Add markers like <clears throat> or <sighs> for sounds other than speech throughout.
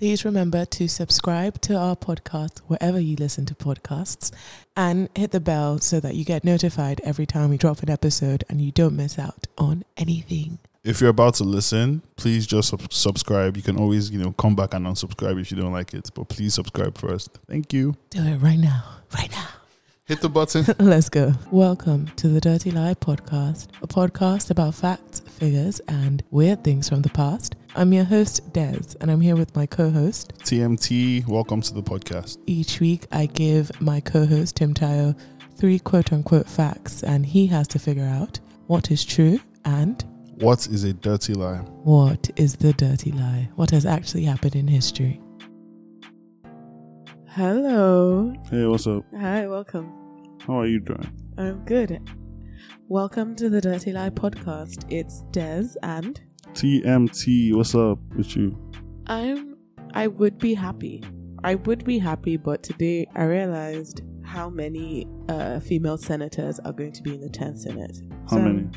Please remember to subscribe to our podcast wherever you listen to podcasts and hit the bell so that you get notified every time we drop an episode and you don't miss out on anything. If you're about to listen, please just sub- subscribe. You can always, you know, come back and unsubscribe if you don't like it, but please subscribe first. Thank you. Do it right now. Right now. Hit the button. <laughs> Let's go. Welcome to the Dirty Lie Podcast, a podcast about facts, figures, and weird things from the past. I'm your host, Des, and I'm here with my co host. TMT, welcome to the podcast. Each week, I give my co host, Tim Tayo, three quote unquote facts, and he has to figure out what is true and What is a dirty lie? what is the dirty lie, what has actually happened in history. Hello. Hey, what's up? Hi, welcome. How are you doing? I'm good. Welcome to the Dirty Lie Podcast. It's Des and TMT, what's up with you? I'm I would be happy. I would be happy, but today I realized how many uh, female senators are going to be in the 10th Senate. How So many? I'm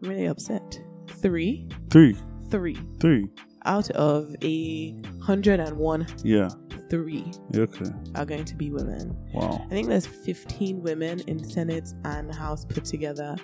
really upset. Three, Three. three Three. out of a hundred and one, Yeah. three Okay. are going to be women. Wow. I think there's 15 women in Senate and House put together,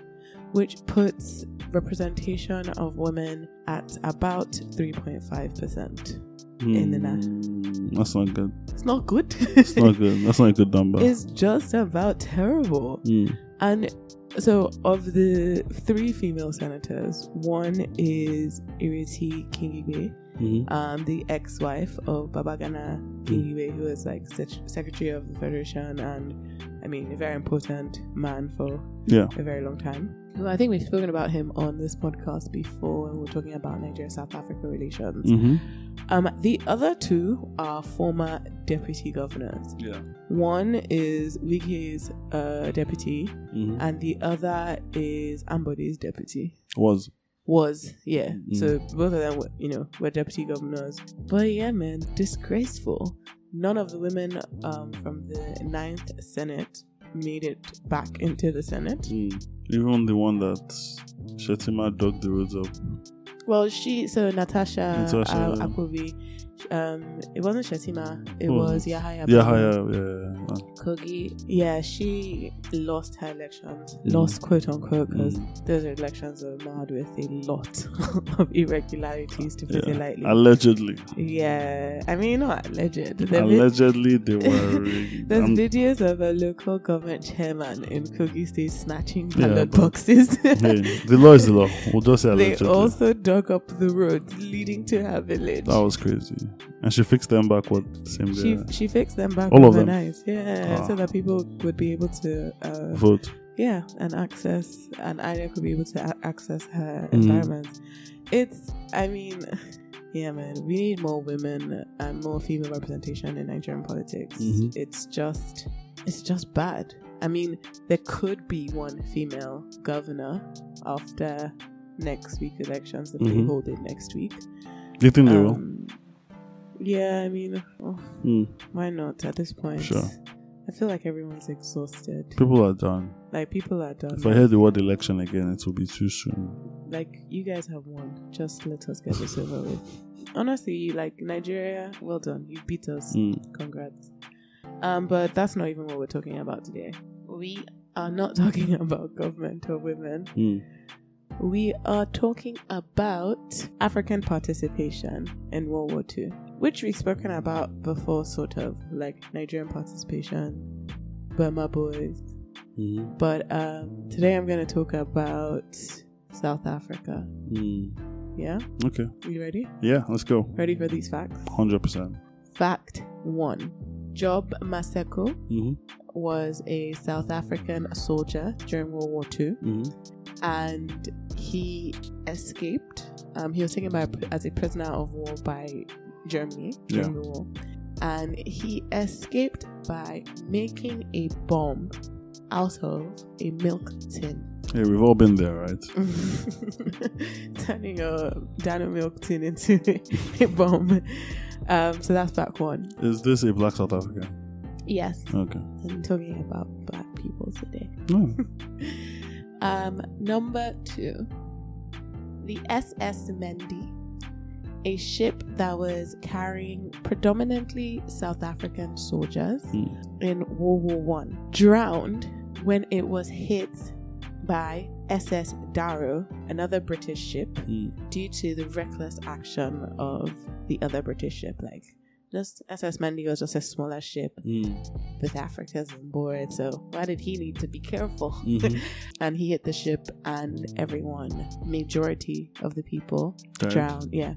which puts representation of women at about 3.5%. In the na- Mm, That's not good. It's not good. It's not good. <laughs> That's not a good number. it's just about terrible. Mm. And so, of the three female senators, one is Ireti Kingibe, Mhm. um, the ex-wife of Babagana Kingibe, who was like sec- secretary of the federation and, I mean, a very important man for Yeah. a very long time. Well, I think we've spoken about him on this podcast before when we were talking about Nigeria-South Africa relations. Mm-hmm. Um, the other two are former deputy governors. Yeah. One is Wike's uh, deputy, Mm-hmm. and the other is Ambode's deputy. Was. Was yeah. Mm. So both of them, were, you know, were deputy governors. But yeah, man, disgraceful. None of the women um, from the ninth Senate made it back into the Senate. Mm. Even the one that Shettima dug the roads up. Well, she so Natasha, Natasha, uh, yeah. Um, it wasn't Shettima, it Who was it? Yahaya. Yeah, yeah, yeah. yeah. Kogi, yeah, she lost her elections, Mm. lost quote unquote, because Mm. those elections are marred with a lot <laughs> of irregularities, to put it lightly. Allegedly. yeah, I mean, not alleged. The vid- Allegedly, they were. <laughs> There's And- videos of a local government chairman in Kogi State snatching Yeah, ballot but- boxes. <laughs> hey, the law is the law. We'll just say allegedly. they also dug up the roads leading to her village. that was crazy. And she fixed them back what same day. she she fixed them back All of them? overnight. Yeah, Ah. so that people would be able to uh, Vote. yeah and access and Ida could be able to a- access her Mhm. environment. It's I mean. <laughs> Yeah, man, we need more women and more female representation in Nigerian politics. Mhm. It's just, it's just bad. I mean, there could be one female governor after next week elections if they Mhm. hold it next week. Do you think they will? Yeah, I mean, oh, Mm. why not at this point? Sure. I feel like everyone's exhausted. People are done. Like people are done. If I hear the word election again, it will be too soon. like you guys have won. Just let us get this over with. Honestly, like Nigeria, well done. You beat us. Mm. Congrats. Um, but that's not even what we're talking about today. We are not <laughs> talking about government or women. Mm. We are talking about African participation in World War II, which we've spoken about before, sort of like Nigerian participation, Burma Boys. Mm. But um, today I'm going to talk about South Africa. Mm. Yeah? Okay. Are you ready? Yeah, let's go. Ready for these facts? 100%. Fact one Job Maseko Mm-hmm. was a South African soldier during World War II. Mm-hmm. and he escaped. Um, he was taken by as a prisoner of war by Germany during Yeah. the war, and he escaped by making a bomb out of a milk tin. Hey, we've all been there, right? <laughs> Turning a Dano milk tin into <laughs> a bomb. Um, so that's back one. Is this a black South African? Yes, Okay. I'm talking about black people today. <laughs> Um, number two, the SS Mendy a ship that was carrying predominantly South African soldiers Mm. in World War One drowned when it was hit by SS Darro, another British ship, Mm. due to the reckless action of the other British ship. Like, just SS Mendy was just a smaller ship Mm. with Africans on board. So why did he need to be careful? Mhm. <laughs> and he hit the ship, and everyone, majority of the people, Died. drowned. Yeah,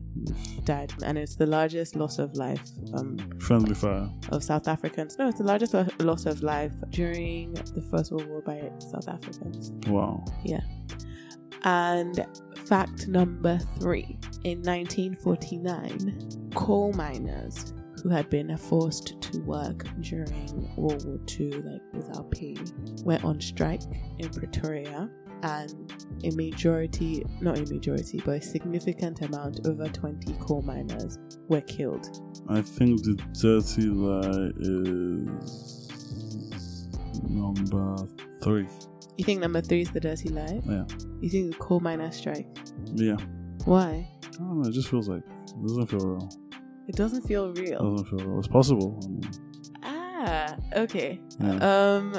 died, and it's the largest loss of life um, Friendly fire. of South Africans. No, it's the largest lo- loss of life during the First World War by South Africans. Wow. Yeah. And fact number three in 1949, coal miners who had been forced to work during World War II, like without pay, went on strike in Pretoria. And a majority, not a majority, but a significant amount, over 20 coal miners were killed. I think the dirty lie is number three. You think number three is the dirty lie? Yeah. You think the coal miner strike? Yeah. Why? I don't know. It just feels like it doesn't feel real. It doesn't feel It real. doesn't feel real. It's possible. I mean, Ah, okay. yeah. Um,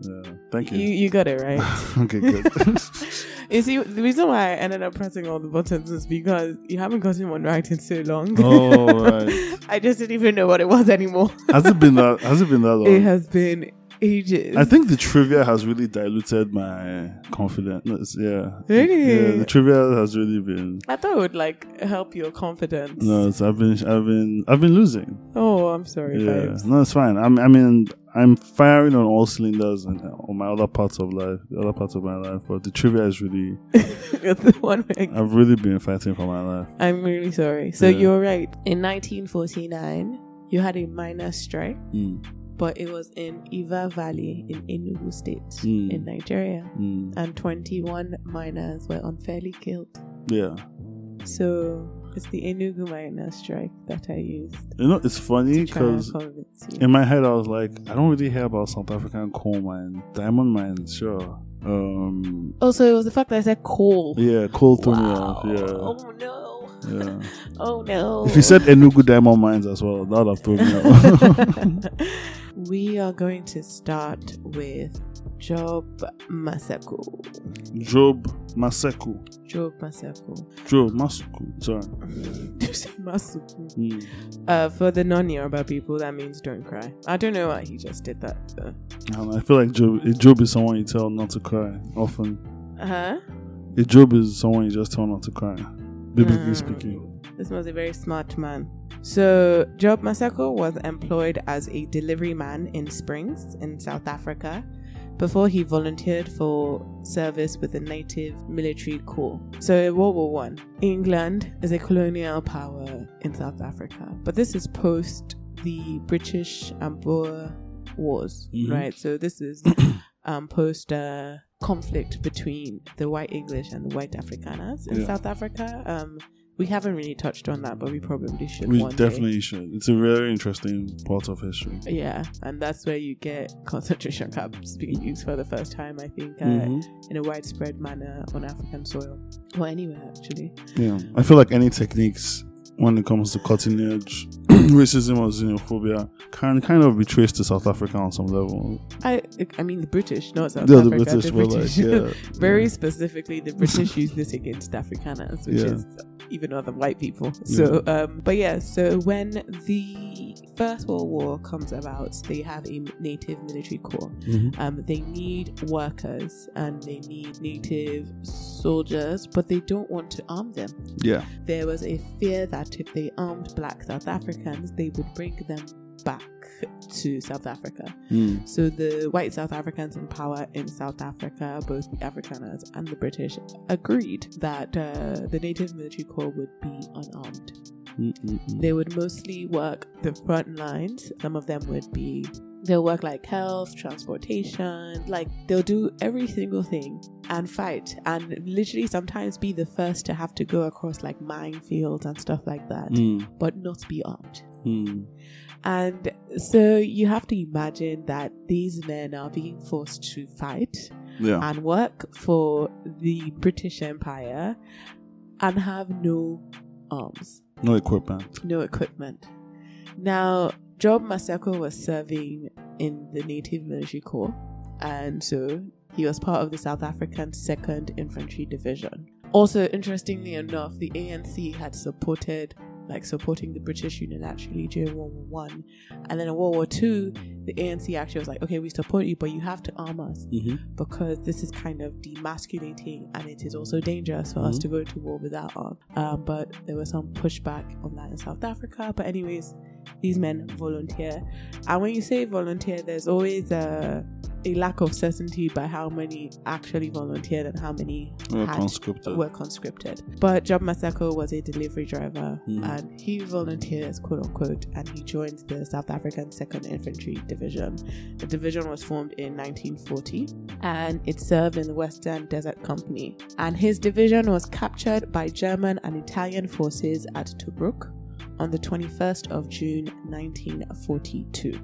yeah. Thank you you. you got it right. <laughs> okay, good. <laughs> you see, the reason why I ended up pressing all the buttons is because you haven't gotten one right in so long. oh, <laughs> right. I just didn't even know what it was anymore. Has it been that? Has it been that long? It has been ages. I think the trivia has really diluted my confidence. Yeah. Really? Yeah, the trivia has really been. I thought it would like help your confidence. No, it's, I've been, I've been, I've been losing. Oh, I'm sorry. Yeah, Vibes. no, it's fine. I'm, I mean, I'm firing on all cylinders and on my other parts of life, the other parts of my life. But the trivia is really, It's <laughs> the one where I've really been fighting for my life. I'm really sorry. So Yeah. you're right. In 1949, you had a minor strike, Mm, but it was in Iva Valley in Enugu State Mm. in Nigeria, mm, and 21 miners were unfairly killed. yeah. So it's the Enugu miner strike that I used You know, it's funny to try and because in my head I was like, I don't really hear about South African coal mine, diamond mines, sure. Um, Also, it was the fact that I said coal. yeah, coal threw me off. Yeah, Oh no. yeah. <laughs> Oh no. If you said Enugu diamond mines as well, that would have thrown me <laughs> off. <laughs> we are going to start with Job Maseko. Job Maseku. Job Maseko. Job Masuku. Sorry. <laughs> Masuku. Mm. Uh, for the non-Yoruba people, that means don't cry. I don't know why he just did that. I, know, I feel like Job, Job is someone you tell not to cry often. Uh-huh. Job is someone you just tell not to cry, biblically Mm. speaking. This was a very smart man. So, Job Maseko was employed as a delivery man in Springs in South Africa before he volunteered for service with the native military corps. So, in World War One, England is a colonial power in South Africa, but this is post the British and Boer wars, Mhm. right? So, this is <clears throat> um, post uh, conflict between the white English and the white Afrikaners in Yeah. South Africa. Um, we haven't really touched on that, but we probably should. We one day. definitely should. It's a very interesting part of history. Yeah, and that's where you get <laughs> concentration camps being used for the first time, I think, uh, Mhm. in a widespread manner on African soil. Or anywhere, actually. Yeah, I feel like any techniques when it comes to cutting edge <clears throat> racism or xenophobia can kind of be traced to South Africa on some level. I I mean, the British, not South Yeah, Africa. the British were like, <laughs> yeah, Very specifically, the British <laughs> use this against Afrikaners, which Yeah. is even other white people. So, um, but yeah, so when the First World War comes about, they have a native military corps. Mhm. Um, they need workers and they need native soldiers, but they don't want to arm them. yeah, There was a fear that if they armed black South Africans, they would bring them back to South Africa. Mm. So the white South Africans in power in South Africa, both the Afrikaners and the British, agreed that uh, the native military corps would be unarmed. Mm, mm, mm. They would mostly work the front lines. Some of them would be they'll work like health, transportation, like they'll do every single thing and fight and literally sometimes be the first to have to go across like minefields and stuff like that, Mm, but not be armed. mm. And so you have to imagine that these men are being forced to fight Yeah, and work for the British Empire and have no arms, No equipment. no equipment. Now, Job Maseko was serving in the Native Military Corps, and so he was part of the South African 2nd Infantry Division. Also, interestingly enough, the ANC had supported, like, supporting the British unilaterally during World War One, and then in World War Two, the ANC actually was like, "Okay, we support you, but you have to arm us Mm-hmm. because this is kind of demasculating, and it is also dangerous for us Mhm. to go to war without arms." Um, but there was some pushback on that in South Africa. But anyways, these men volunteer, and when you say volunteer, there's always a a lack of certainty by how many actually volunteered and how many We're had- conscripted. were conscripted. But Job Maseko was a delivery driver Mhm. and he volunteers, quote unquote, and he joins the South African 2nd Infantry Division. The division was formed in 1940 and it served in the Western Desert Campaign. And his division was captured by German and Italian forces at Tobruk on the 21st of June 1942.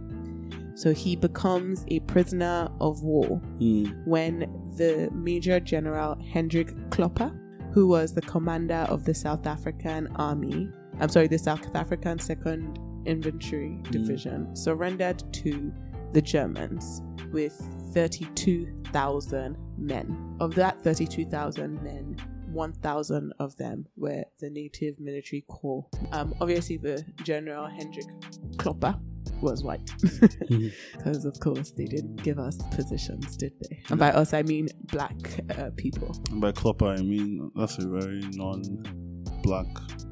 So he becomes a prisoner of war Mm. when the Major General Hendrik Klopper, who was the commander of the South African Army, I'm sorry, the South African 2nd Infantry Division, surrendered to the Germans with 32,000 men. Of that 32,000 men, 1,000 of them were the Native Military Corps. Um, obviously, the General Hendrik Klopper was white. <laughs> Because, of course, they didn't give us positions, did they? And by us, I mean black uh, people. And by Klopper, I mean that's a very non-black.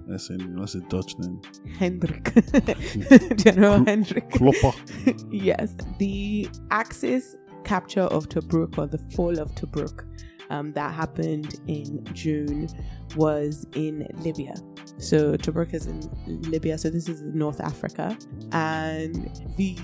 Let's say, let's Dutch name. Hendrik. <laughs> <laughs> General Kl- Hendrik. Klopper. yes. The Axis capture of Tobruk, or the fall of Tobruk, um, that happened in June, was in Libya. So Tobruk is in Libya, so this is North Africa. And the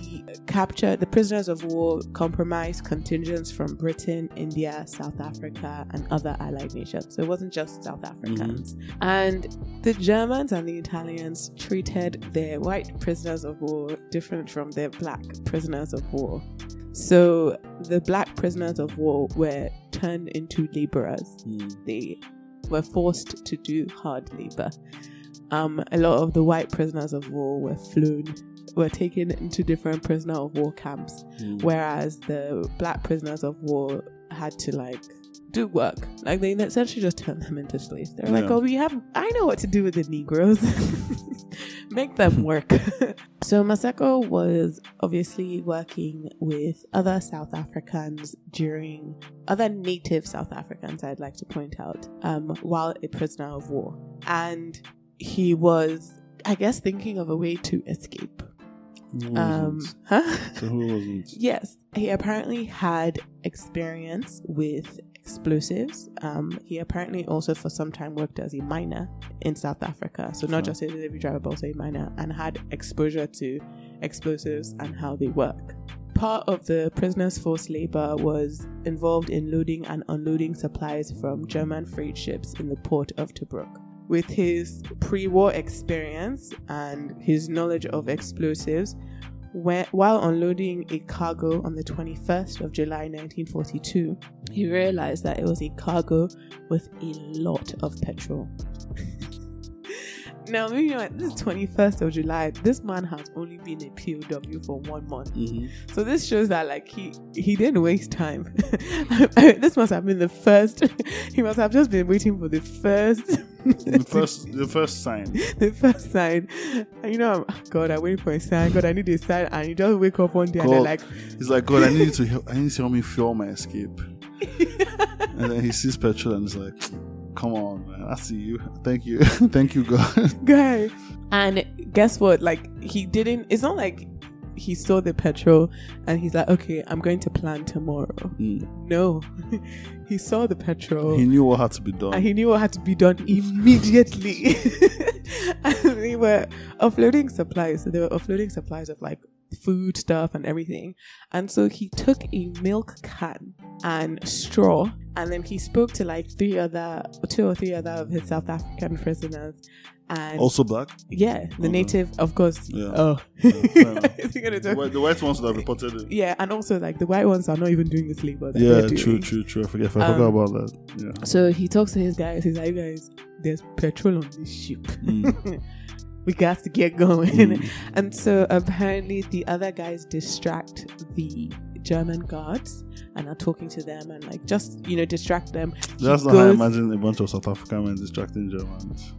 capture, the prisoners of war compromised contingents from Britain, India, South Africa, and other allied nations. So it wasn't just South Africans. And the Germans and the Italians treated their white prisoners of war different from their black prisoners of war. So the black prisoners of war were turned into laborers. Mm. They were forced to do hard labor. Um, a lot of the white prisoners of war were flown, were taken into different prisoner of war camps, Mm. whereas the black prisoners of war had to like do work. Like they essentially just turned them into slaves. They're like, oh, we have, I know what to do with the Negroes. <laughs> Make them <laughs> work. <laughs> so Maseko was obviously working with other South Africans during other native South Africans, I'd like to point out, um, while a prisoner of war. And he was, I guess, thinking of a way to escape. Um, huh? so who wasn't? Yes, he apparently had experience with explosives. Um, he apparently also, for some time, worked as a miner in South Africa. So, not just a delivery driver, but also a miner, and had exposure to explosives and how they work. Part of the prisoners' forced labor was involved in loading and unloading supplies from German freight ships in the port of Tobruk. With his pre war experience and his knowledge of explosives, when, while unloading a cargo on the 21st of July 1942, he realized that it was a cargo with a lot of petrol. <laughs> now, you know, what, this is 21st of July. This man has only been a POW for one month. Mm-hmm. So this shows that like he he didn't waste time. <laughs> this must have been the first. <laughs> He must have just been waiting for the first. The <laughs> first, the first sign. the first sign. And you know, I'm, God, I'm waiting for a sign. God, I need a sign. And you just wake up one day and God. they're like, He's like, God, I need you to help. I need you to help me fuel my escape. and then he sees petrol and he's like, Come on, man. I see you. Thank you. <laughs> Thank you, God. <laughs> guy. And guess what? Like he didn't. It's not like he saw the petrol and he's like, okay, I'm going to plan tomorrow. Mm. No, <laughs> he saw the petrol. He knew what had to be done. and he knew what had to be done immediately. and they were offloading supplies. So they were offloading supplies of like food stuff and everything. And so he took a milk can and straw. And then he spoke to like three other, two or three other of his South African prisoners. And Also black. yeah, the Okay. native, of course. Yeah. Oh, Yeah, <laughs> fair enough. Is he gonna The white, the white ones have reported it. yeah, and also like the white ones are not even doing this labor. That Yeah, true, true, true. I forget. I Um, forgot about that. Yeah. So he talks to his guys. He's like, "You guys, there's petrol on this ship. Mm. <laughs> we got to get going." Mm. <laughs> And so apparently the other guys distract the German guards and are talking to them and like just you know distract them. He That's not how I imagine a bunch of South African men distracting Germans.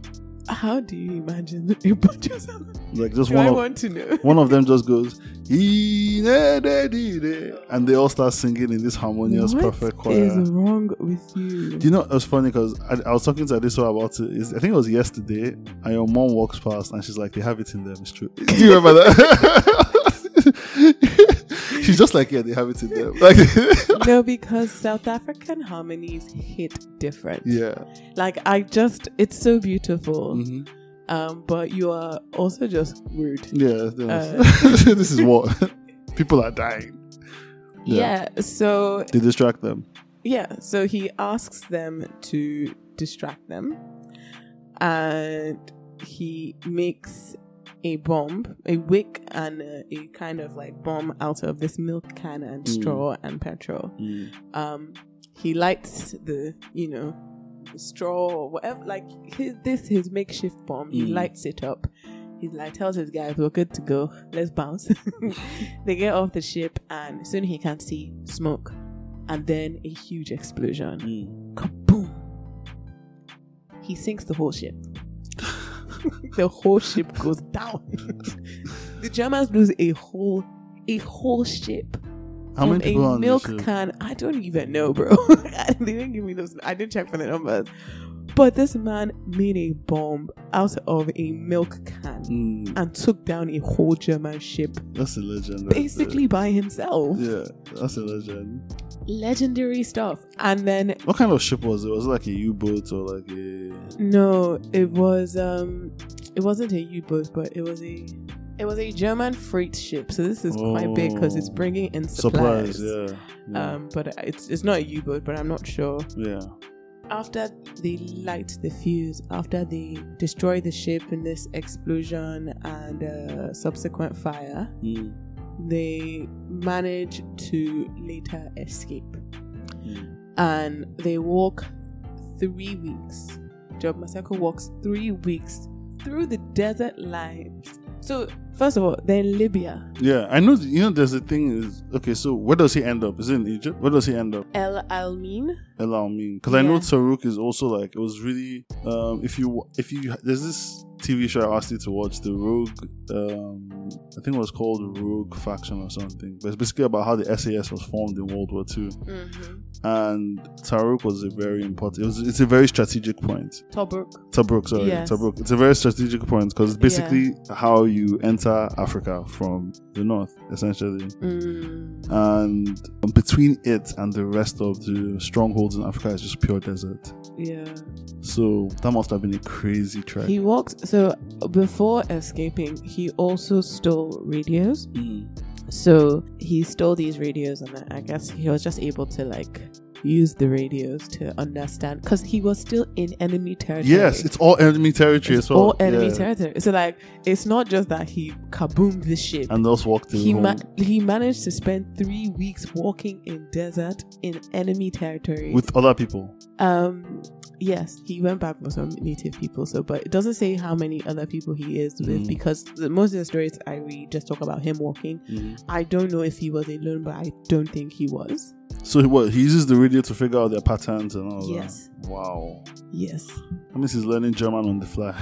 How do you imagine <laughs> a bunch of them? Like just Do one I of want to know? one of them <laughs> just goes, "Ee, ne, de, di, de," and they all start singing in this harmonious, What perfect choir. What is wrong with you? Do you know it was funny because I, I was talking to Adiso about it. Is I think it was yesterday, and your mom walks past and she's like, "They have it in them." It's true. <laughs> Do you remember that? She's just like, "Yeah, they have it in them." <laughs> Like, <laughs> no, because South African harmonies hit different. yeah, Like I just, it's so beautiful. hmm Um, but you are also just rude. yeah. Uh. <laughs> this is what people are dying. Yeah. yeah. So They distract them. Yeah, so he asks them to distract them, and he makes a bomb, a wick, and a, a kind of like bomb out of this milk can and Mm. straw and petrol. Um, he lights the, you know, the straw or whatever, like his, this his makeshift bomb. He Mm. lights it up. He like tells his guys, "We're good to go. Let's bounce." <laughs> they get off the ship, and soon he can see smoke, and then a huge explosion. Mm. Kaboom! He sinks the whole ship. The whole ship goes down. the Germans lose a whole a whole ship. How many people a on milk ship? can? I don't even know, bro. <laughs> they didn't give me those. I didn't check for the numbers. But this man made a bomb out of a milk can Mm. and took down a whole German ship That's a legend. basically by himself. Yeah, that's a legend. Legendary stuff. And then What kind of ship was it? Was it like a U-boat or like a? No, it was um it wasn't a U-boat, but it was a it was a German freight ship. So this is quite big because it's Oh. bringing in supplies. Supplies, yeah. yeah. Um, but it's it's not a U-boat, but I'm not sure. yeah. After they light the fuse, after they destroy the ship in this explosion and uh, subsequent fire, Mm. they manage to later escape. Mm. and they walk three weeks. Job Maseko walks three weeks through the desert lines. So, first of all, they're in Libya. Yeah, I know. You know, there's a thing. Is okay. So where does he end up? Is it in Egypt? Where does he end up? El Alamein. Allow me, because I know Yeah. Taruk is also like it was really. Um, if you if you there's this TV show I asked you to watch, the Rogue. Um, I think it was called Rogue Faction or something. But it's basically about how the SAS was formed in World War II, Mm-hmm. and Taruk was a very important. It was it's a very strategic point. Tobruk. Tabruk, sorry, Yes. Tabruk. It's a very strategic point because it's basically how you enter Africa from the north, essentially. Mm. And between it and the rest of the strongholds in Africa is just pure desert. Yeah. So that must have been a crazy trek. He walked. So, before escaping, he also stole radios. Mm. So, he stole these radios, and I guess he was just able to, like, use the radios to understand because he was still in enemy territory. Yes, it's all enemy territory It's as well. all enemy Yeah. territory. So like, it's not just that he kaboomed the ship. And those walked in he ma- he managed to spend three weeks walking in desert in enemy territory. with other people. um, yes, he went back with some native people. So, but it doesn't say how many other people he is with Mm. because the, most of the stories I read just talk about him walking. I don't know if he was alone, but I don't think he was. So what? He uses the radio to figure out their patterns and all Yes. that. Wow. Yes. That means he's learning German on the fly.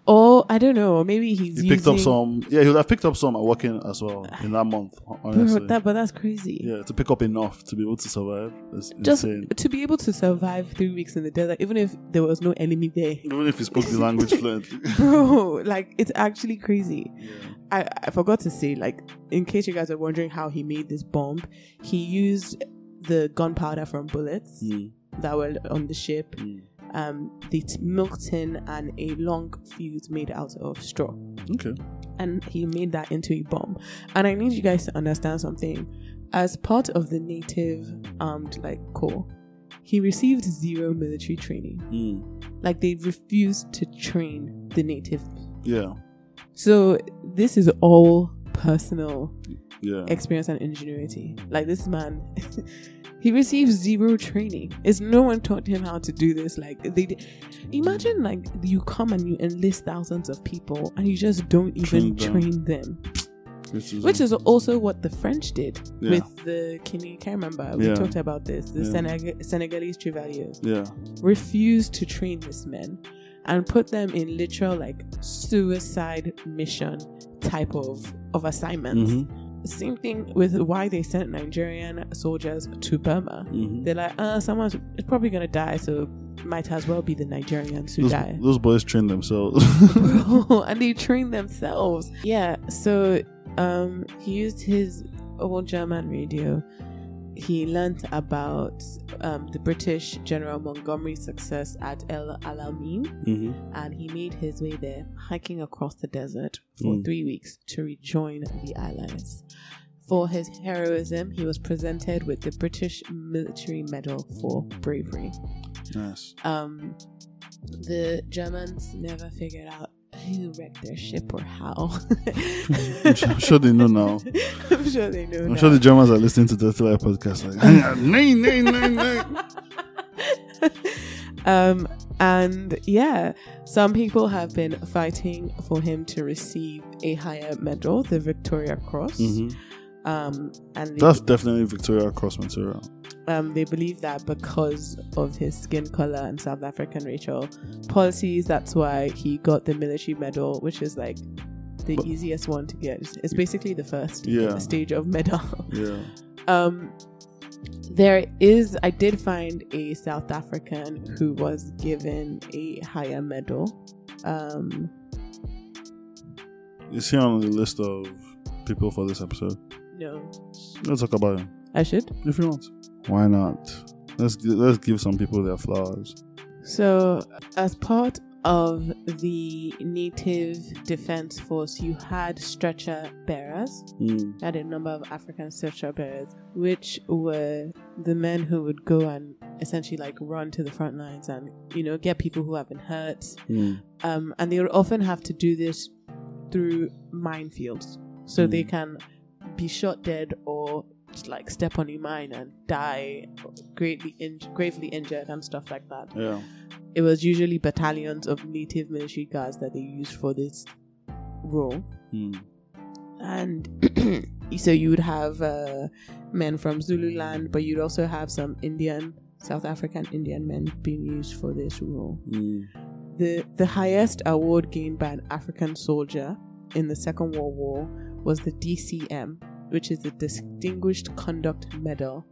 <laughs> oh, I don't know. Maybe he's he picked up some. Yeah, he would have picked up some at working as well in that month. <sighs> Honestly. But that, but that's crazy. yeah, to pick up enough to be able to survive. It's just insane. to be able to survive three weeks in the desert, even if there was no enemy there, Even if he spoke the language <laughs> fluently. bro, like it's actually crazy. Yeah. I, I forgot to say, like, in case you guys are wondering how he made this bomb, he used the gunpowder from bullets Mm, that were on the ship, mm. um, the t- milk tin, and a long fuse made out of straw. Okay. and he made that into a bomb. And I need you guys to understand something. as part of the native armed like corps, he received zero military training. Mm. Like they refused to train the native. Yeah. So this is all personal Yeah. experience and ingenuity. Like this man, <laughs> he received zero training. It's no one taught him how to do this. Like they, imagine like you come and you enlist thousands of people and you just don't even Train them. train them. Which is, Which is also what the French did Yeah. with the Kini. Can't remember. We Yeah. talked about this. The Yeah. Seneg- Senegalese Chevaliers yeah. refused to train these men and put them in literal like suicide mission type of of assignments. Mm-hmm. Same thing with why they sent Nigerian soldiers to Burma. Mm-hmm. They're like, uh, someone's probably gonna die, so might as well be the Nigerians who Those, die. those boys train themselves. <laughs> <laughs> <laughs> and they train themselves. Yeah. So um he used his old German radio. He learnt about um, the British General Montgomery's success at El Alamein, mm-hmm. and he made his way there, hiking across the desert for Mm. three weeks to rejoin the Allies. For his heroism, he was presented with the British Military Medal for bravery. Nice. Um, the Germans never figured out who wrecked their ship or how. <laughs> I'm sure they know now. <laughs> I'm sure they know. I'm sure the Germans are listening to the Life podcast like, nine. <laughs> um, and yeah, some people have been fighting for him to receive a higher medal, the Victoria Cross. hmm Um, and That's definitely Victoria Cross material. um, they believe that because of his skin color and South African racial policies, that's why he got the military medal, which is like the But- easiest one to get. It's- basically the first Yeah. stage of medal. Yeah. <laughs> Um, there is, I did find a South African who was given a higher medal. Um, Is he on the list of people for this episode? no, Let's talk about him I should. if you want. Why not? Let's let's give some people their flowers. So, as part of the Native Defense Force, you had stretcher bearers. Mm. You had a number of African stretcher bearers, which were the men who would go and essentially like run to the front lines and you know get people who have been hurt Mm. um, and they would often have to do this through minefields, so they Mm. can be shot dead or like step on a mine and die greatly in- gravely injured and stuff like that. Yeah. It was usually battalions of native military guards that they used for this role, Mm. and <clears throat> so you would have uh, men from Zululand, but you'd also have some Indian, South African Indian men being used for this role. Mm. The the highest award gained by an African soldier in the Second World War was the DCM, which is the Distinguished Conduct Medal,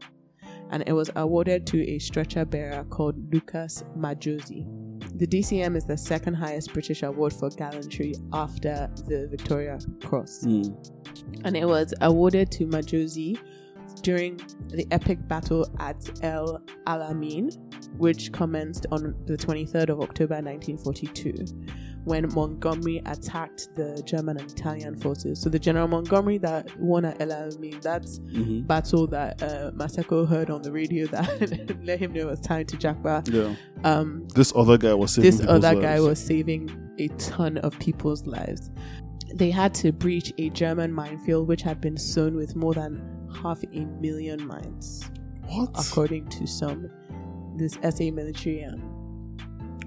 and it was awarded to a stretcher bearer called Lucas Majozi. The DCM is the second highest British award for gallantry after the Victoria Cross, Mm. and it was awarded to Majozi during the epic battle at El Alamein, which commenced on the 23rd of October 1942, when Montgomery attacked the German and Italian forces. So the General Montgomery that won at El Alamein, that's hmm battle that uh, Maseko heard on the radio <laughs> that let him know it was time to jackpot. Yeah. Um, This other guy was saving this people's other guy was saving a ton of people's lives. They had to breach a German minefield which had been sown with more than half a million mines, what? according to some this SA military um,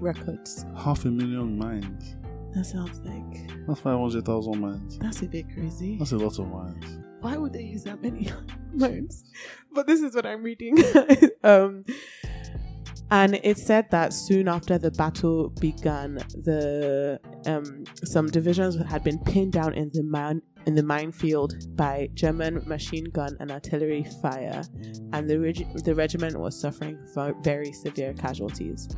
records. Half a million mines. That sounds like That's five hundred thousand mines. that's a bit crazy. That's a lot of mines. Why would they use that many <laughs> mines? But this is what I'm reading. <laughs> um, and it said that soon after the battle began, the um, some divisions had been pinned down in the mine in the minefield by German machine gun and artillery fire, and the reg- the regiment was suffering very severe casualties.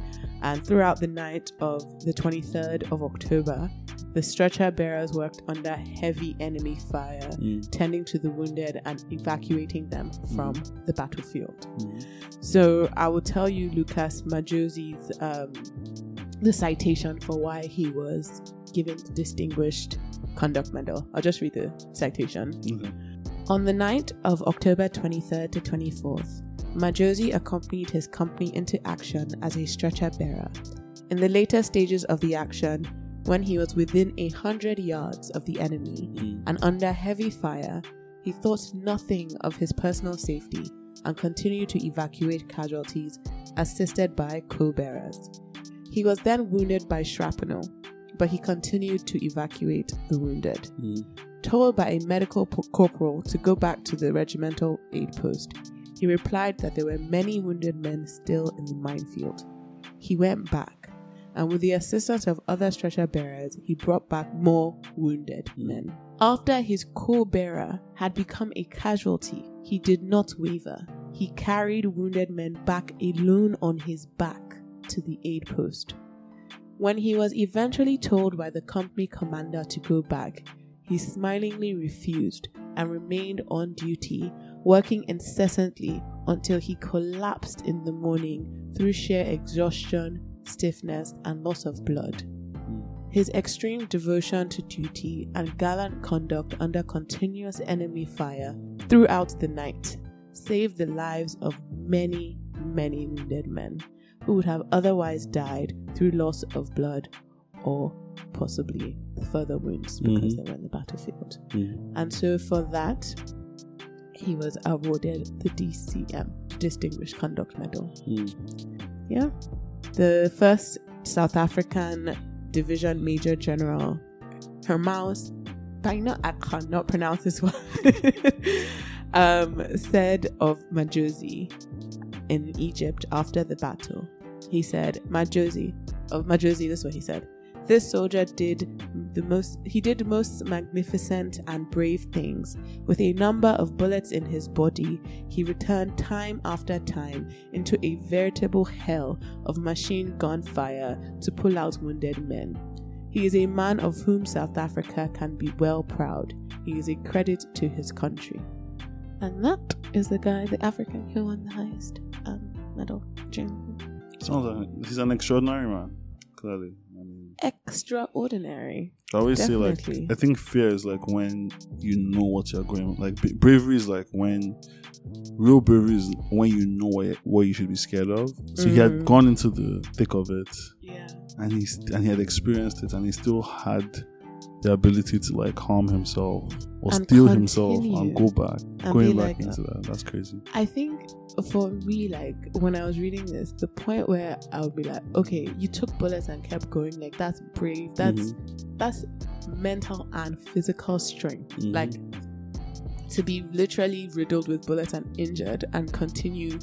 And throughout the night of the 23rd of October, the stretcher bearers worked under heavy enemy fire Mm. tending to the wounded and evacuating them from the battlefield. Mm. So I will tell you Lucas Majozi's um, the citation for why he was given the Distinguished Conduct Medal. I'll just read the citation. Okay. On the night of October 23rd to 24th, Majozi accompanied his company into action as a stretcher bearer. In the later stages of the action, when he was within a hundred yards of the enemy Mm. and under heavy fire, he thought nothing of his personal safety and continued to evacuate casualties assisted by co bearers. He was then wounded by shrapnel, but he continued to evacuate the wounded. Mm. Told by a medical po- corporal to go back to the regimental aid post, he replied that there were many wounded men still in the minefield. He went back, and with the assistance of other stretcher bearers, he brought back more wounded hmm. men. After his co bearer had become a casualty, he did not waver. He carried wounded men back alone on his back to the aid post. When he was eventually told by the company commander to go back, he smilingly refused and remained on duty, working incessantly until he collapsed in the morning through sheer exhaustion, stiffness, and loss of blood. His extreme devotion to duty and gallant conduct under continuous enemy fire throughout the night saved the lives of many, many wounded men who would have otherwise died through loss of blood or possibly further wounds because Mhm. they were in the battlefield. Mm. And so for that, he was awarded the DCM, Distinguished Conduct Medal. Mm. Yeah. The first South African Division Major General, Hermaus, I know I cannot pronounce this <laughs> one, um, said of Majozi in Egypt after the battle. He said, Majozi, of Majozi, this is what he said. This soldier did the most, he did most magnificent and brave things. With a number of bullets in his body, he returned time after time into a veritable hell of machine gun fire to pull out wounded men. He is a man of whom South Africa can be well proud. He is a credit to his country. And that is the guy, the African who won the highest um, medal. Jim. Sounds like he's an extraordinary man. Clearly, I mean, Extraordinary. I always say like I think fear is like when you know what you're going. Like b- bravery is like when real bravery is when you know what, what you should be scared of. So he had Mm. gone into the thick of it, Yeah. and he's and he had experienced it, and he still had the ability to like harm himself or And steel himself and go back, And going back like into that. That's crazy. I think for me, like when I was reading this, the point where I would be like, okay, you took bullets and kept going, like that's brave. That's that's mental and physical strength. Mhm. Like to be literally riddled with bullets and injured and continue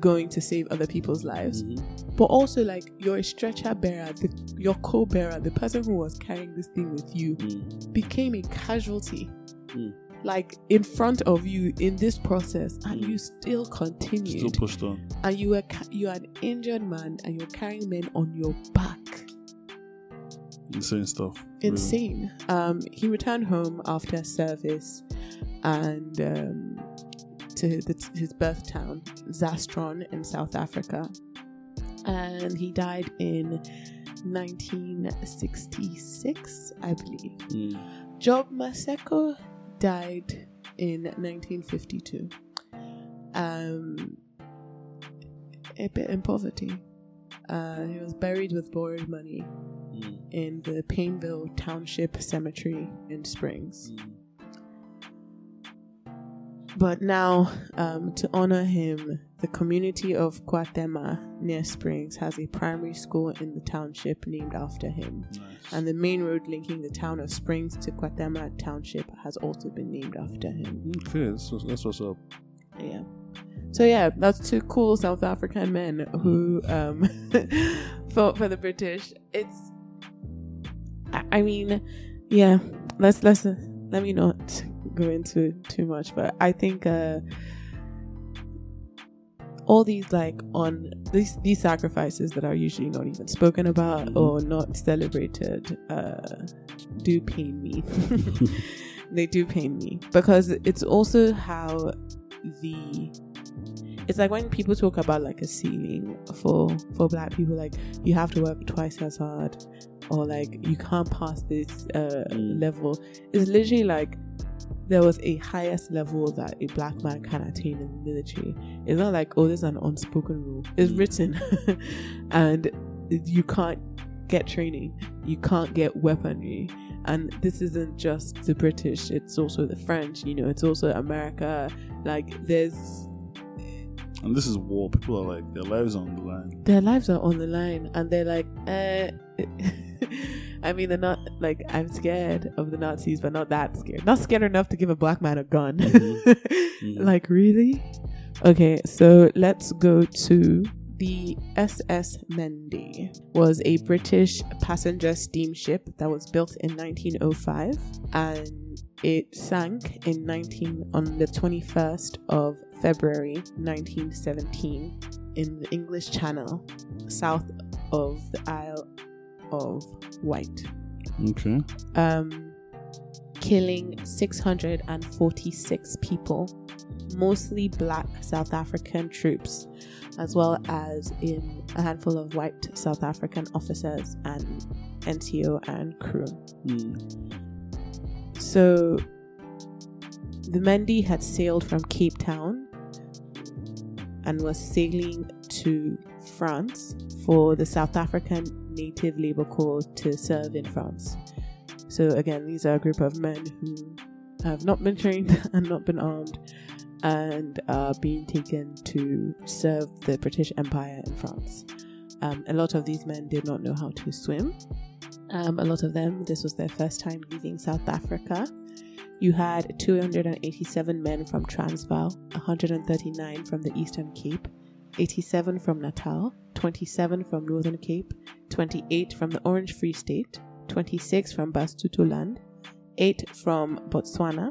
going to save other people's lives. Mhm. But also like you're a stretcher bearer, the, your co-bearer, the person who was carrying this thing with you Mm. became a casualty. Mm. Like in front of you in this process, and Mm. you still continued Still pushed on. and you were ca- you are an injured man and you're carrying men on your back. Insane stuff. really. Insane. Um, he returned home after service and um, to the, his birth town, Zastron, in South Africa, and he died in 1966, I believe. Mm. Job Maseko died in 1952. Um, a bit in poverty. Uh, he was buried with borrowed money Mm. in the Payneville Township Cemetery in Springs. Mm. But now, um, to honor him, the community of KwaThema near Springs has a primary school in the township named after him. Nice. And the main road linking the town of Springs to KwaThema Township has also been named after him. okay, that's, what's- that's what's up. Yeah. So yeah, that's two cool South African men who um <laughs> fought for the British. It's I, I mean, yeah, let's let's uh, let me not go into too much, but I think uh all these like on these these sacrifices that are usually not even spoken about Mhm. or not celebrated uh do pain me. <laughs> they do pain me because it's also how the it's like when people talk about like a ceiling for for black people like you have to work twice as hard or like you can't pass this uh Mm. level it's literally like there was a highest level that a black man can attain in the military. It's not like, oh, there's an unspoken rule. It's written. <laughs> and you can't get training, you can't get weaponry. And this isn't just the British, it's also the French, you know, it's also America. Like, there's And this is war. People are like their lives are on the line. their lives are on the line and they're like eh. <laughs> i mean they're not like i'm scared of the nazis but not that scared. Not scared enough to give a black man a gun. Mhm. <laughs> like really? Okay so let's go to the ss mendy. Was a british passenger steamship that was built in 1905 and it sank in 19 on the 21st of february 1917 in the English Channel, south of the Isle of white. Okay. um, killing 646 people, mostly black South African troops, as well as in a handful of white South African officers and NCO and crew. Mm. So the Mendy had sailed from Cape Town and was sailing to France for the South African Native Labour Corps to serve in France. So again, these are a group of men who have not been trained <laughs> and not been armed and are being taken to serve the British Empire in France. Um, a lot of these men did not know how to swim. Um, a lot of them, this was their first time leaving South Africa. You had 287 men from Transvaal, 139 from the Eastern Cape, 87 from Natal, 27 from Northern Cape, 28 from the Orange Free State, 26 from Basutoland, 8 from Botswana,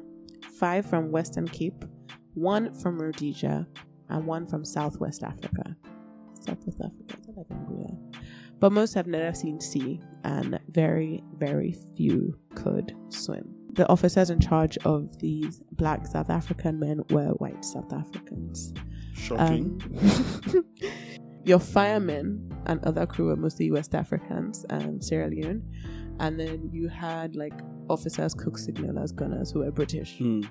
5 from Western Cape, 1 from Rhodesia, and 1 from Southwest Africa. Southwest Africa, is like Angola? But most have never seen sea, and very, very few could swim. The officers in charge of these black South African men were white South Africans. Shocking. Um, <laughs> your firemen and other crew were mostly West Africans and Sierra Leone. And then you had like officers, cooks, signalers, gunners who were British. Mm.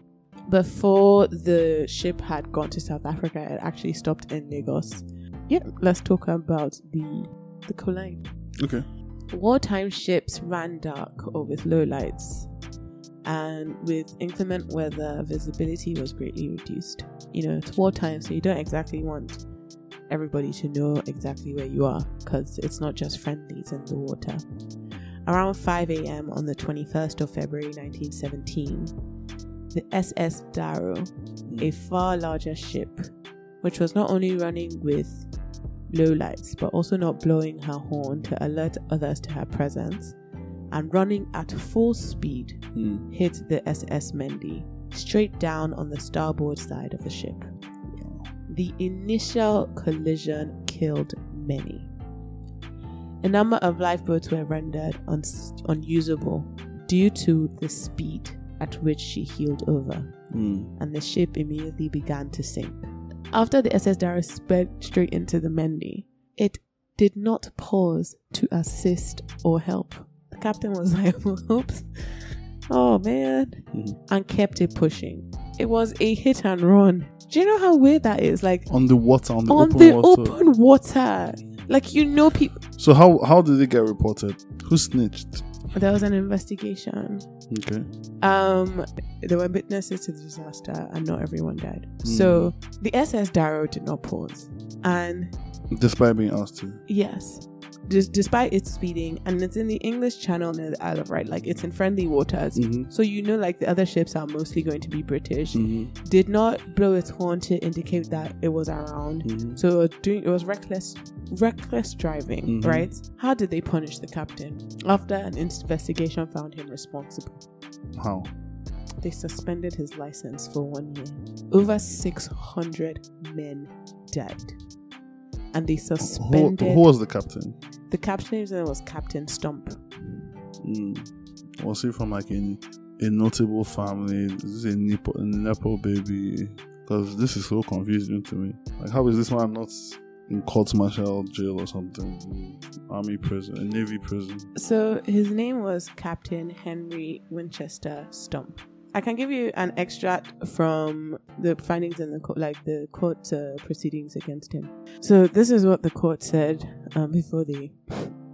Before the ship had gone to South Africa, it actually stopped in Lagos. Yeah, let's talk about the the coal Okay. Wartime ships ran dark or with low lights, and with inclement weather, visibility was greatly reduced. You know, it's wartime, so you don't exactly want everybody to know exactly where you are because it's not just friendlies in the water. Around 5 a.m. on the 21st of February 1917, the SS Darro, a far larger ship, which was not only running with low lights, but also not blowing her horn to alert others to her presence, and running at full speed, Mm. hit the SS Mendy straight down on the starboard side of the ship. The initial collision killed many. A number of lifeboats were rendered uns- unusable due to the speed at which she heeled over Mm. and the ship immediately began to sink. After the SS Darro sped straight into the Mendy, it did not pause to assist or help. The captain was <laughs> like, "Oops, oh man," Mhm. and kept it pushing. It was a hit and run. Do you know how weird that is? Like On the water, on the on open the water. open water. Like you know, people. So how how did it get reported? Who snitched? There was an investigation. Okay. Um, there were witnesses to the disaster, and not everyone died. So the SS Darro did not pause, and Despite being asked to. yes, despite its speeding, and it's in the English Channel near the Isle of Wight, like it's in friendly waters. Mm-hmm. So you know, like the other ships are mostly going to be British. Mm-hmm. Did not blow its horn to indicate that it was around. Mm-hmm. So it was doing it was reckless, reckless driving, Mhm. right? How did they punish the captain? After an investigation found him responsible, How? they suspended his license for one year. Over 600 men died. And they Who, suspended who was the captain? the captain's name was Captain Stump. Mm. Was he from like a, a notable family? Is this a Nepo, a Nepo baby? Because this is so confusing to me. Like, how is this man not in court martial jail or something? Army prison, a navy prison. So his name was Captain Henry Winchester Stump. I can give you an extract from the findings in the court, like the court uh, proceedings against him. So this is what the court said um, before they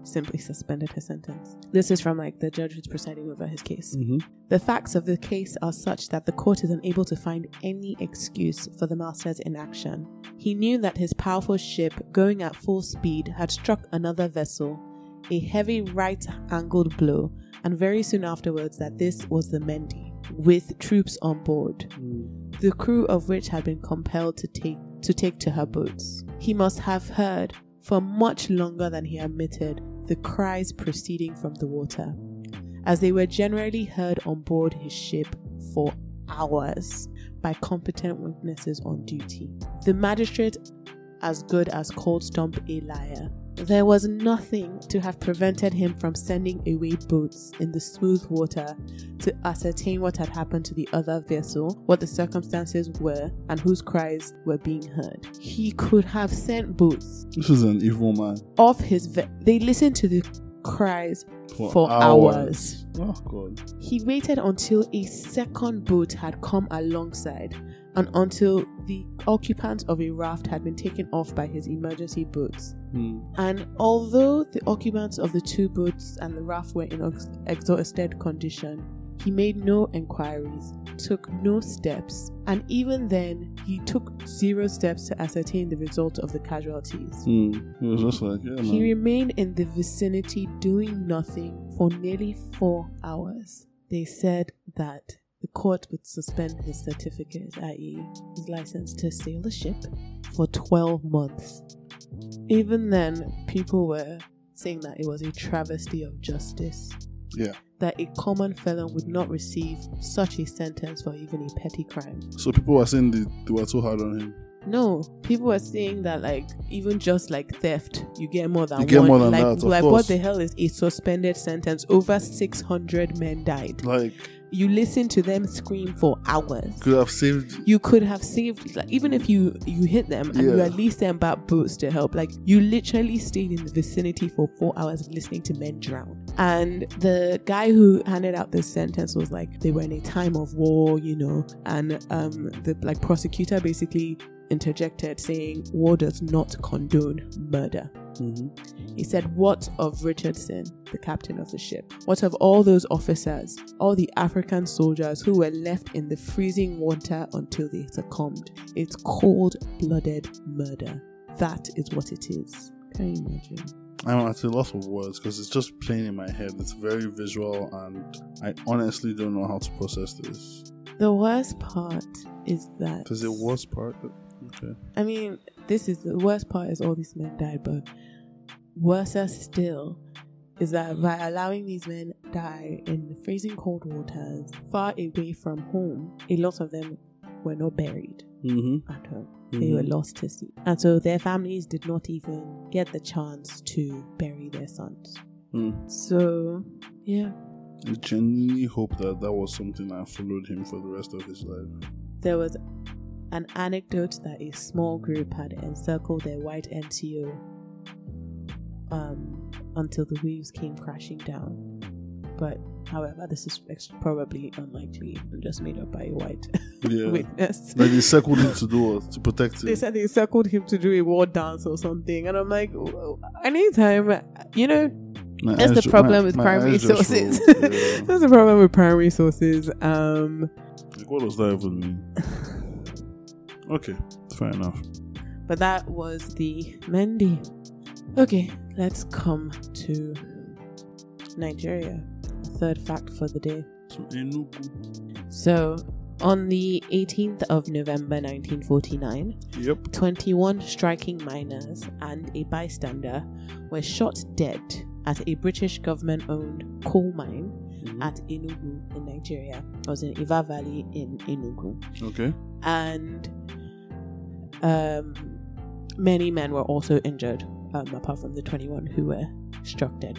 simply suspended his sentence. This is from like the judge who's presiding over his case. Mm-hmm. The facts of the case are such that the court is unable to find any excuse for the master's inaction. He knew that his powerful ship, going at full speed, had struck another vessel, a heavy right angled blow, and very soon afterwards that this was the Mendy, with troops on board, hmm. the crew of which had been compelled to take to take to her boats. He must have heard, for much longer than he admitted, the cries proceeding from the water, as they were generally heard on board his ship for hours by competent witnesses on duty. The magistrate as good as called Stump a liar. There was nothing to have prevented him from sending away boats in the smooth water to ascertain what had happened to the other vessel, what the circumstances were, and whose cries were being heard. He could have sent boats This is an evil man. off his. Ve- they listened to the cries for, hours. Oh God. He waited until a second boat had come alongside and until the occupants of a raft had been taken off by his emergency boats. Hmm. And although the occupants of the two boats and the raft were in ex- exhausted condition, he made no enquiries, took no steps, and even then, he took zero steps to ascertain the result of the casualties. It was just like, yeah, He remained in the vicinity doing nothing for nearly four hours. They said that the court would suspend his certificate, i.e., his license to sail the ship, for 12 months. Even then, people were saying that it was a travesty of justice, yeah. that a common felon would not receive such a sentence for even a petty crime. So people were saying they, they were too hard on him. No, people were saying that like even just like theft, you get more than You get one. more than like, that, like course. what the hell is a suspended sentence? Over six hundred men died. Like, You listen to them scream for hours. could have saved. You could have saved, like even if you you hit them and you Yeah. at least sent back boats to help. Like you literally stayed in the vicinity for four hours listening to men drown. And the guy who handed out this sentence was like they were in a time of war, you know, and um the like prosecutor basically interjected saying war does not condone murder. Mhm. He said, What of Richardson, the captain of the ship? What of all those officers, all the African soldiers who were left in the freezing water until they succumbed? It's cold blooded murder. That is what it is. Can you imagine? I'm at a loss of words because it's just playing in my head. It's very visual, and I honestly don't know how to process this. The worst part is that. Because it was part. Okay. I mean, this is the worst part is all these men died, but worse still is that by allowing these men die in the freezing cold waters far away from home, a lot of them were not buried Mm-hmm. at home. They were lost to sea. And so their families did not even get the chance to bury their sons. Mm. So, yeah. I genuinely hope that that was something that followed him for the rest of his life. There was an anecdote that a small group had encircled their white NCO um, until the waves came crashing down. But, however, this is ex- probably unlikely and just made up by a white <laughs> Yeah. witness. Like they circled him to do? To protect him. They said they circled him to do a war dance or something, and I'm like, "Oh, anytime, you know, My that's the problem my- with my primary sources. rolled. <laughs> Yeah. that's the problem with primary sources. Um, Like, what does that even mean? <laughs> Okay, fair enough. but that was the Mendy. Okay, let's come to Nigeria. Third fact for the day. So Enugu. So, on the 18th of November 1949, Yep. 21 striking miners and a bystander were shot dead at a British government owned coal mine Mhm. at Enugu in Nigeria. It was in Iva Valley in Enugu. Okay. And um, many men were also injured, um, apart from the 21 who were struck dead.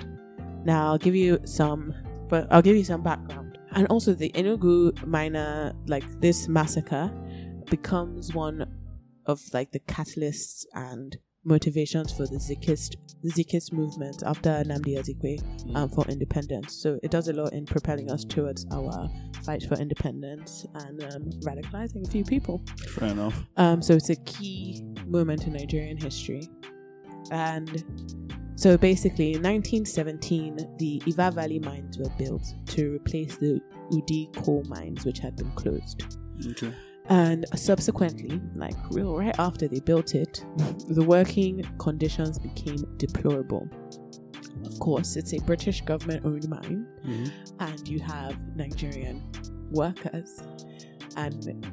Now, I'll give you some, but I'll give you some background. And also, the Enugu miner, like this massacre, becomes one of like the catalysts and motivations for the Zikist the Zikist movement after Nnamdi Azikiwe um, for independence. So it does a lot in propelling us towards our fight for independence and um, radicalizing a few people. Fair enough. Um, so it's a key moment in Nigerian history. And so basically, in 1917, the Iva Valley mines were built to replace the Udi coal mines, which had been closed. Okay. And subsequently, like real right after they built it, <laughs> the working conditions became deplorable. Of course, it's a British government owned mine, Mhm. and you have Nigerian workers, and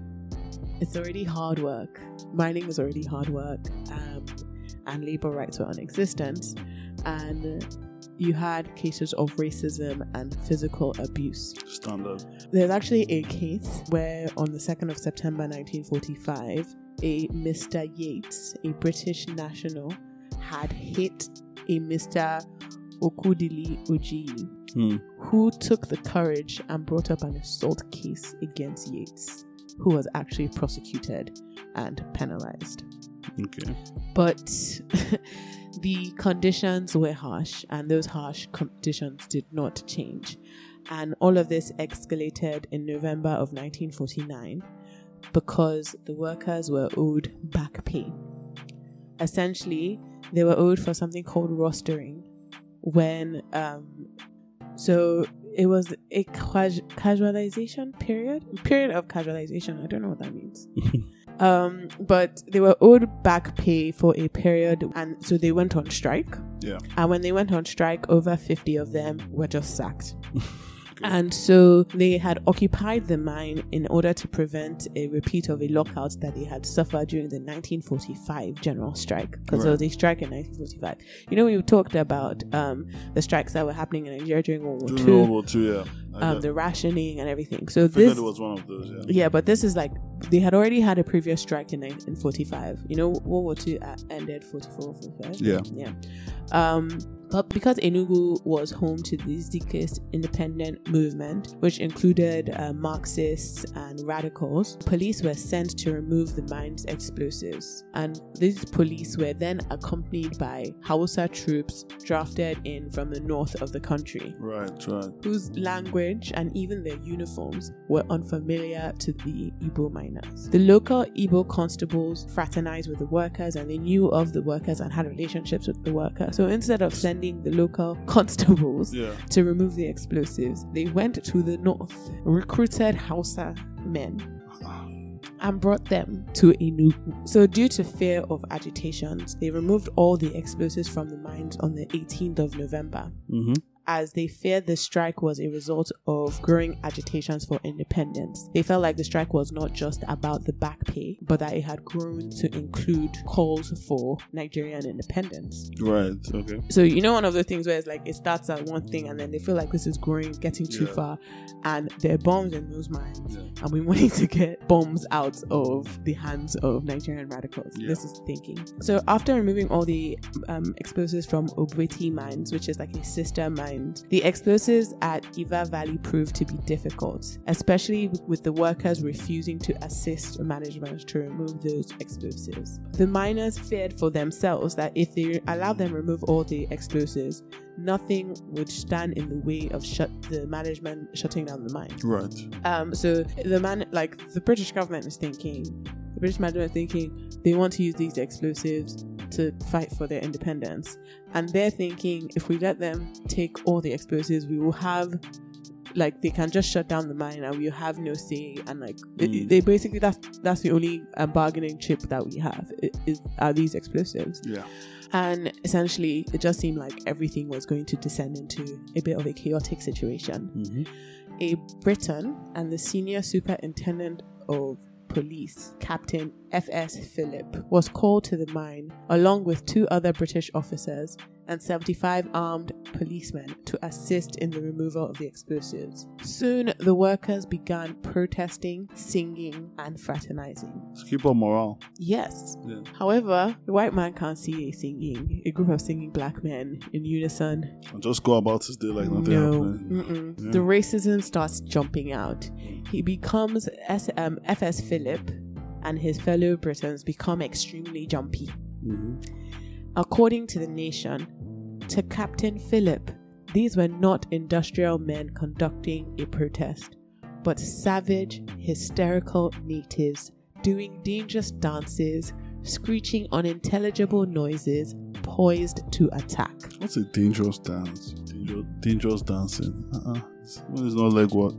it's already hard work. Mining was already hard work, um, and labor rights were non-existent, and you had cases of racism and physical abuse. Standard. There's actually a case where on the 2nd of September 1945, a Mr. Yates, a British national, had hit a Mr. Okudili Oji, Hmm. who took the courage and brought up an assault case against Yates, who was actually prosecuted and penalized. Okay. But <laughs> the conditions were harsh, and those harsh conditions did not change. And all of this escalated in November of 1949 because the workers were owed back pay. Essentially, they were owed for something called rostering when um so it was a casualization period period of casualization i don't know what that means <laughs> um but they were owed back pay for a period and so they went on strike Yeah. and when they went on strike over 50 of them were just sacked <laughs> and so they had occupied the mine in order to prevent a repeat of a lockout that they had suffered during the 1945 general strike. Because there was a strike in 1945. You know, we talked about um, the strikes that were happening in Nigeria during World War During II, World War Two, yeah. Um, the rationing and everything. So this, was one of those, yeah. yeah, but this is like they had already had a previous strike in 1945. You know, World War II uh, ended 44, 45. Yeah. Yeah. Um, but because Enugu was home to the Zikist independent movement, which included uh, Marxists and radicals, police were sent to remove the mine's explosives. And these police were then accompanied by Hausa troops drafted in from the north of the country Right, right. whose language and even their uniforms were unfamiliar to the Igbo miners. The local Igbo constables fraternized with the workers and they knew of the workers and had relationships with the workers. So instead of sending the local <laughs> constables Yeah. to remove the explosives, they went to the north, recruited Hausa men and brought them to Enugu. So, due to fear of agitations, they removed all the explosives from the mines on the 18th of November, Mm-hmm. As they feared the strike was a result of growing agitations for independence. They felt like the strike was not just about the back pay, but that it had grown to include calls for Nigerian independence. Right, okay. So you know one of the things where it's like it starts at one thing and then they feel like this is growing, getting too Yeah. far, and there are bombs in those mines, Yeah. and we <laughs> wanting to get bombs out of the hands of Nigerian radicals. Yeah. This is thinking. So after removing all the um, explosives from Obriti mines, which is like a sister mine, the explosives at Iva Valley proved to be difficult, especially with the workers refusing to assist management to remove those explosives. The miners feared for themselves that if they allowed them remove all the explosives, nothing would stand in the way of shut the management shutting down the mine. Right. Um, so the man, like the British government is thinking, the British management is thinking they want to use these explosives to fight for their independence, and they're thinking if we let them take all the explosives, we will have. Like they can just shut down the mine and we'll have no say and like they- Mm. they basically that's that's the only uh, bargaining chip that we have is are these explosives Yeah. And essentially it just seemed like everything was going to descend into a bit of a chaotic situation Mm-hmm. a Briton and the senior superintendent of police, Captain F.S. Philip, was called to the mine along with two other British officers and 75 armed policemen to assist in the removal of the explosives. Soon, the workers began protesting, singing, and fraternizing. Let's keep up morale. Yes, Yeah. However, the white man can't see a singing, a group of singing black men in unison. And just go about his day like nothing No. Yeah. the racism starts jumping out. He becomes S- um, FS Philip, and his fellow Britons become extremely jumpy. Mm-hmm. According to the nation, to Captain Philip, these were not industrial men conducting a protest, but savage, hysterical natives doing dangerous dances, screeching unintelligible noises, poised to attack. What's a dangerous dance? Dangerous, dangerous dancing. Uh-uh. It's not leg work.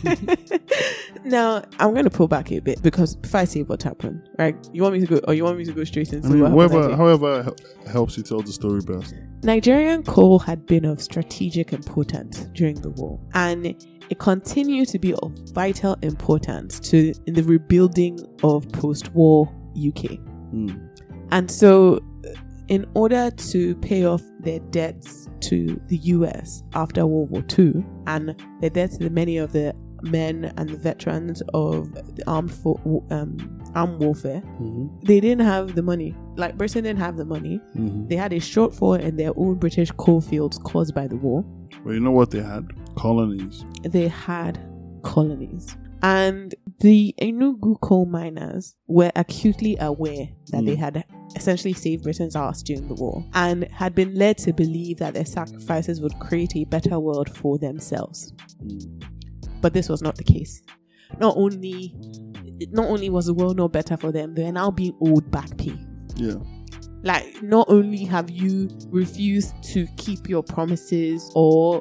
<laughs> now I'm going to pull back a bit because if I see what happened, right? You want me to go, or you want me to go straight into I mean, whoever, however helps you tell the story best. Nigerian coal had been of strategic importance during the war, and it continued to be of vital importance to in the rebuilding of post-war UK. Mm. And so, in order to pay off their debts to the US after World War II and the debts to many of the men and the veterans of the armed fo- um, armed warfare, Mm-hmm. they didn't have the money. Like Britain didn't have the money. Mm-hmm. They had a shortfall in their own British coal fields caused by the war. Well, you know what they had? Colonies. They had colonies. And the Enugu coal miners were acutely aware that they Mm. had essentially saved Britain's ass during the war and had been led to believe that their sacrifices would create a better world for themselves. Mm. But this was not the case. Not only not only was the world not better for them, they are now being owed back pay. Yeah. Like, not only have you refused to keep your promises or,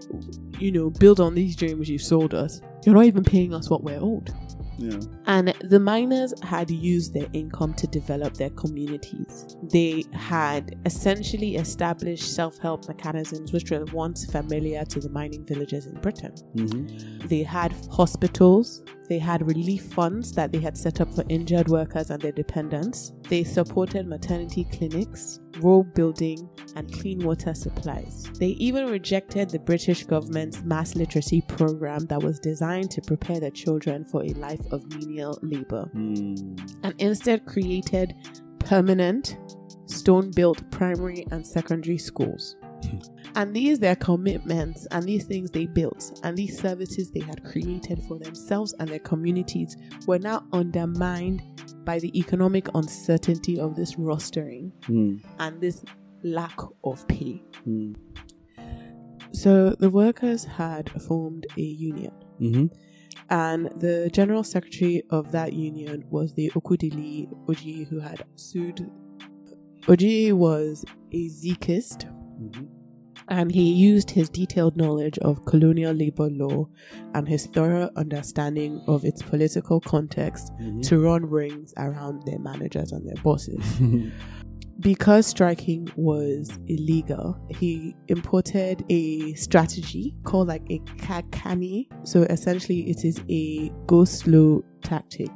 you know, build on these dreams you've sold us, you're not even paying us what we're owed. Yeah. And the miners had used their income to develop their communities. They had essentially established self help mechanisms which were once familiar to the mining villages in Britain. Mm-hmm. They had hospitals, they had relief funds that they had set up for injured workers and their dependents. They supported maternity clinics, road building, and clean water supplies. They even rejected the British government's mass literacy program that was designed to prepare the children for a life of menial labor Mm. and instead created permanent stone built primary and secondary schools. And these their commitments and these things they built and these services they had created for themselves and their communities were now undermined by the economic uncertainty of this rostering Mm. and this lack of pay. Mm. So the workers had formed a union Mm-hmm. and the general secretary of that union was the Okudili Oji who had sued. Oji was a Zikist Mm-hmm. and he used his detailed knowledge of colonial labor law and his thorough understanding of its political context Mm-hmm. to run rings around their managers and their bosses. <laughs> because striking was illegal, he imported a strategy called like a kakani. So essentially, it is a go slow tactic.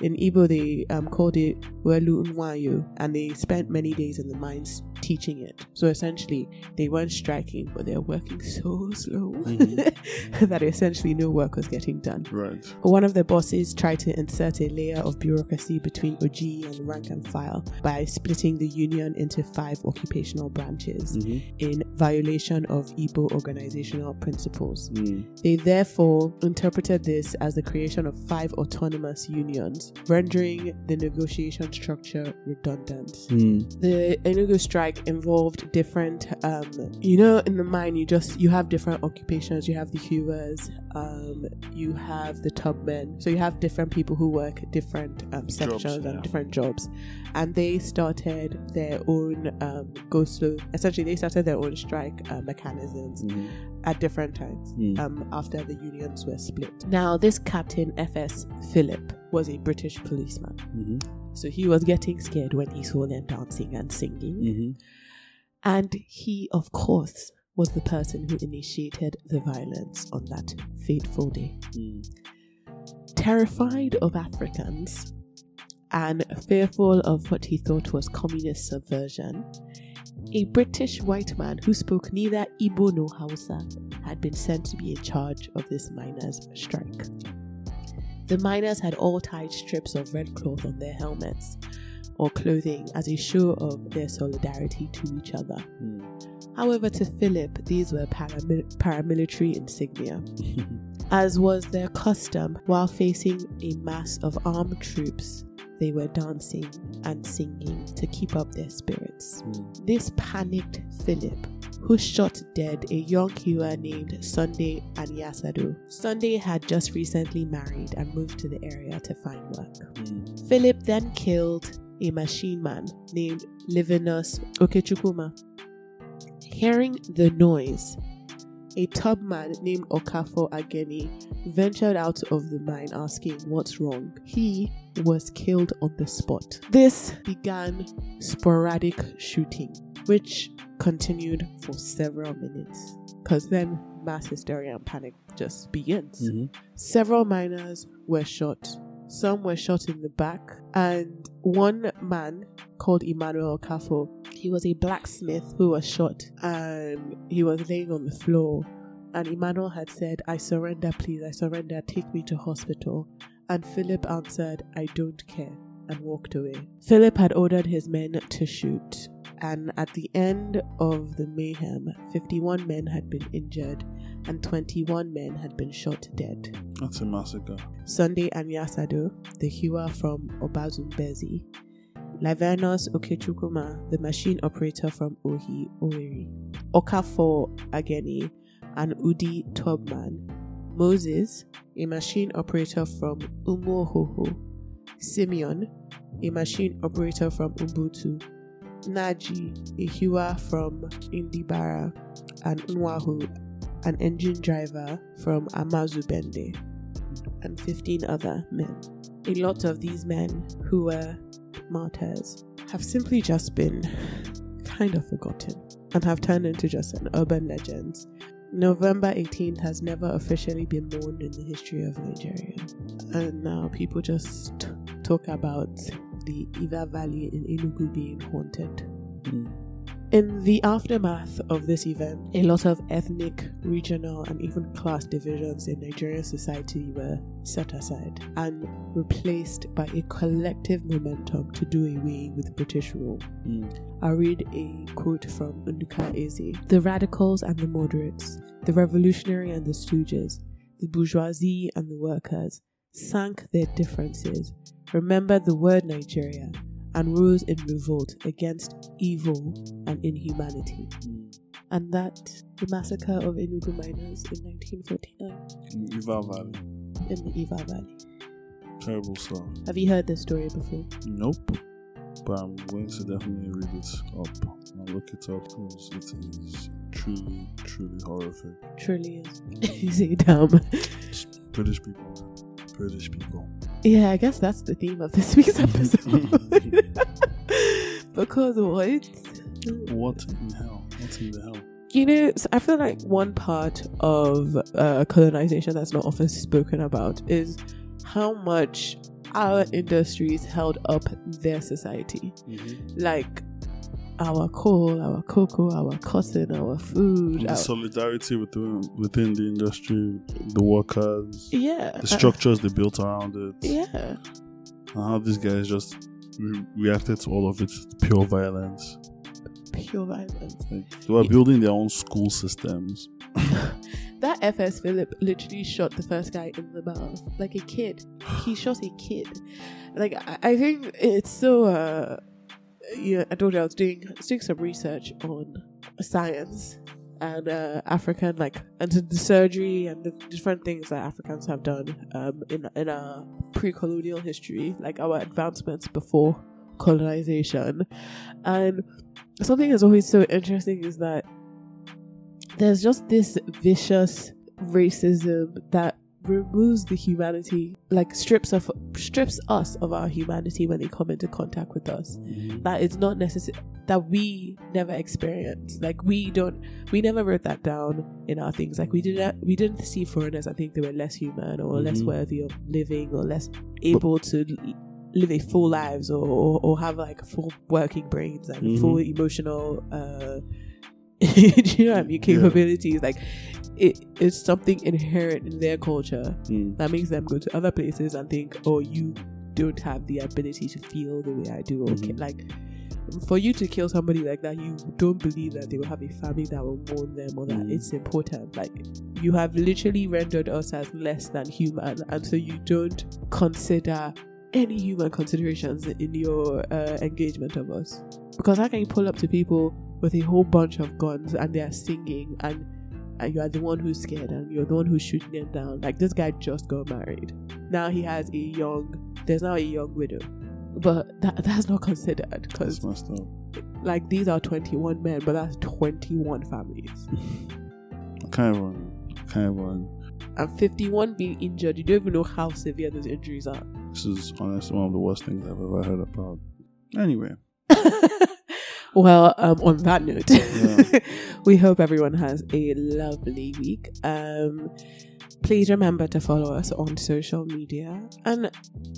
In Igbo, they um, called it Welu Nwayo, and they spent many days in the mines teaching it. So essentially, they weren't striking, but they're working so slow Mhm. <laughs> that essentially no work was getting done. right. One of the bosses tried to insert a layer of bureaucracy between Oji and rank and file by splitting the union into five occupational branches Mm-hmm. in violation of Igbo organizational principles. Mm. They therefore interpreted this as the creation of five autonomous unions, rendering the negotiation structure redundant. Mm. The Enugu strike involved different, um, you know, in the mine, you just you have different occupations. You have the hewers, um, you have the tubmen. So you have different people who work different um, sections yeah. and different jobs, and they started their own um, go slow. Essentially, they started their own strike uh, mechanisms Mm. at different times Mm. um, after the unions were split. Now, this Captain F.S. Philip was a British policeman. Mm-hmm. So he was getting scared when he saw them dancing and singing. Mm-hmm. And he, of course, was the person who initiated the violence on that fateful day. Mm. Terrified of Africans and fearful of what he thought was communist subversion, a British white man who spoke neither Igbo nor Hausa had been sent to be in charge of this miners' strike. The miners had all tied strips of red cloth on their helmets or clothing as a show of their solidarity to each other. Mm. However, to Philip, these were paramil- paramilitary insignia. <laughs> As was their custom, while facing a mass of armed troops, they were dancing and singing to keep up their spirits. Mm. This panicked Philip, who shot dead a young hewer named Sunday Anyasado. Sunday had just recently married and moved to the area to find work. Mm. Philip then killed a machine man named Livinus Okechukuma. Hearing the noise, a tubman named Okafo Ageni ventured out of the mine asking what's wrong. He was killed on the spot. This began sporadic shooting, which continued for several minutes. Because then mass hysteria and panic just begins. Mhm. Several miners were shot. Some were shot in the back, and one man called Emmanuel Kafo, he was a blacksmith who was shot, and he was laying on the floor. And Emmanuel had said, "I surrender, please. I surrender. Take me to hospital." And Philip answered, "I don't care," and walked away. Philip had ordered his men to shoot, and at the end of the mayhem, 51 men had been injured and 21 men had been shot dead. That's a massacre. Sunday Anyasado, the hewer from Obazumbezi, Lavernos Okechukuma, the machine operator from Ohi Oweri, Okafo Ageni, and Udi Tubman, Moses, a machine operator from Umuhoho, Simeon, a machine operator from Ubuntu, Naji, a hewer from Indibara, and Nwahu, an engine driver from Amazubende, and 15 other men. A lot of these men who were martyrs have simply just been kind of forgotten and have turned into just an urban legend. November 18th has never officially been mourned in the history of Nigeria. And now people just talk about the Iva Valley in Enugu being haunted. Mm. In the aftermath of this event, a lot of ethnic, regional, and even class divisions in Nigerian society were set aside and replaced by a collective momentum to do away with British rule. Mm. I'll read a quote from Nduka Eze. The radicals and the moderates, the revolutionary and the stooges, the bourgeoisie and the workers sank their differences, remembered the word Nigeria, and rose in revolt against evil and inhumanity. Mm. And that, the massacre of Enugu miners in 1949 In Iva Valley. in the Iva Valley. Terrible stuff. Have you heard this story before? Nope. But I'm going to definitely read it up and look it up because it is truly, truly horrific. Truly is. <laughs> you say dumb. British people. British people. Yeah, I guess that's the theme of this week's episode. <laughs> because what? What in hell? What in the hell? You know, so I feel like one part of uh, colonization that's not often spoken about is how much our industries held up their society. Like our coal, our cocoa, our cotton, our food. The Our, solidarity within within the industry, the workers, yeah. the structures they built around it, yeah. and how these guys just re- reacted to all of it with pure violence. Pure violence. Like, they were building their own school systems. <laughs> That FS Philip literally shot the first guy in the mouth, like a kid. He shot a kid. Like I, I think it's so. uh Yeah, I told you I was doing I was doing some research on science and uh, African like and the surgery and the different things that Africans have done um in in our pre-colonial history, like our advancements before colonization, and something that's always so interesting is that there's just this vicious racism that removes the humanity like strips of strips us of our humanity when they come into contact with us that it's not necessary that we never experience. like we don't we never wrote that down in our things like we didn't we didn't see foreigners i think they were less human or less Mhm. worthy of living or less able to live a full lives or, or, or have like full working brains and Mhm. full emotional uh <laughs> you know what I mean Yeah. capabilities like it, it's something inherent in their culture Mm. that makes them go to other places and think oh you don't have the ability to feel the way I do okay Mhm. like for you to kill somebody like that you don't believe that they will have a family that will mourn them or that Mm. it's important like you have literally rendered us as less than human and so you don't consider any human considerations in your uh, engagement of us? Because how can you pull up to people with a whole bunch of guns and they are singing and and you are the one who's scared and you're the one who's shooting them down. Like this guy just got married. Now he has a young. There's now a young widow, but that that's not considered because That's messed up. like these are 21 men, but that's 21 families I can't even. I can't and 51 being injured. You don't even know how severe those injuries are. This is honestly one of the worst things I've ever heard about. Anyway, <laughs> well, um, on that note, Yeah. <laughs> we hope everyone has a lovely week. Um, please remember to follow us on social media and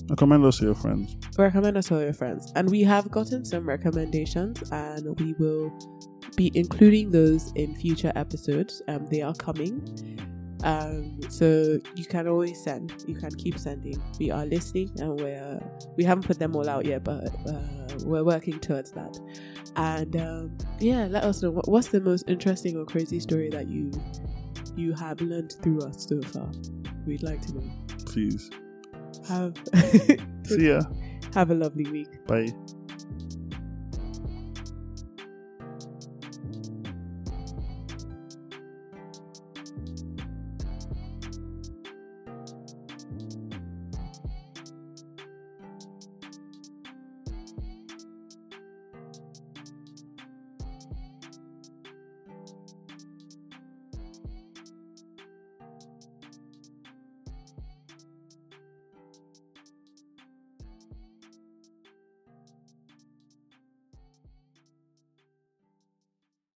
recommend us to your friends. recommend us to all your friends. And we have gotten some recommendations, and we will be including those in future episodes. Um, they are coming. Um, so you can always send. You can keep sending. We are listening, and we're we haven't put them all out yet, but uh, we're working towards that. And um, yeah, let us know what, what's the most interesting or crazy story that you you have learned through us so far. We'd like to know. Please. Have <laughs> See ya. <laughs> have a lovely week. Bye.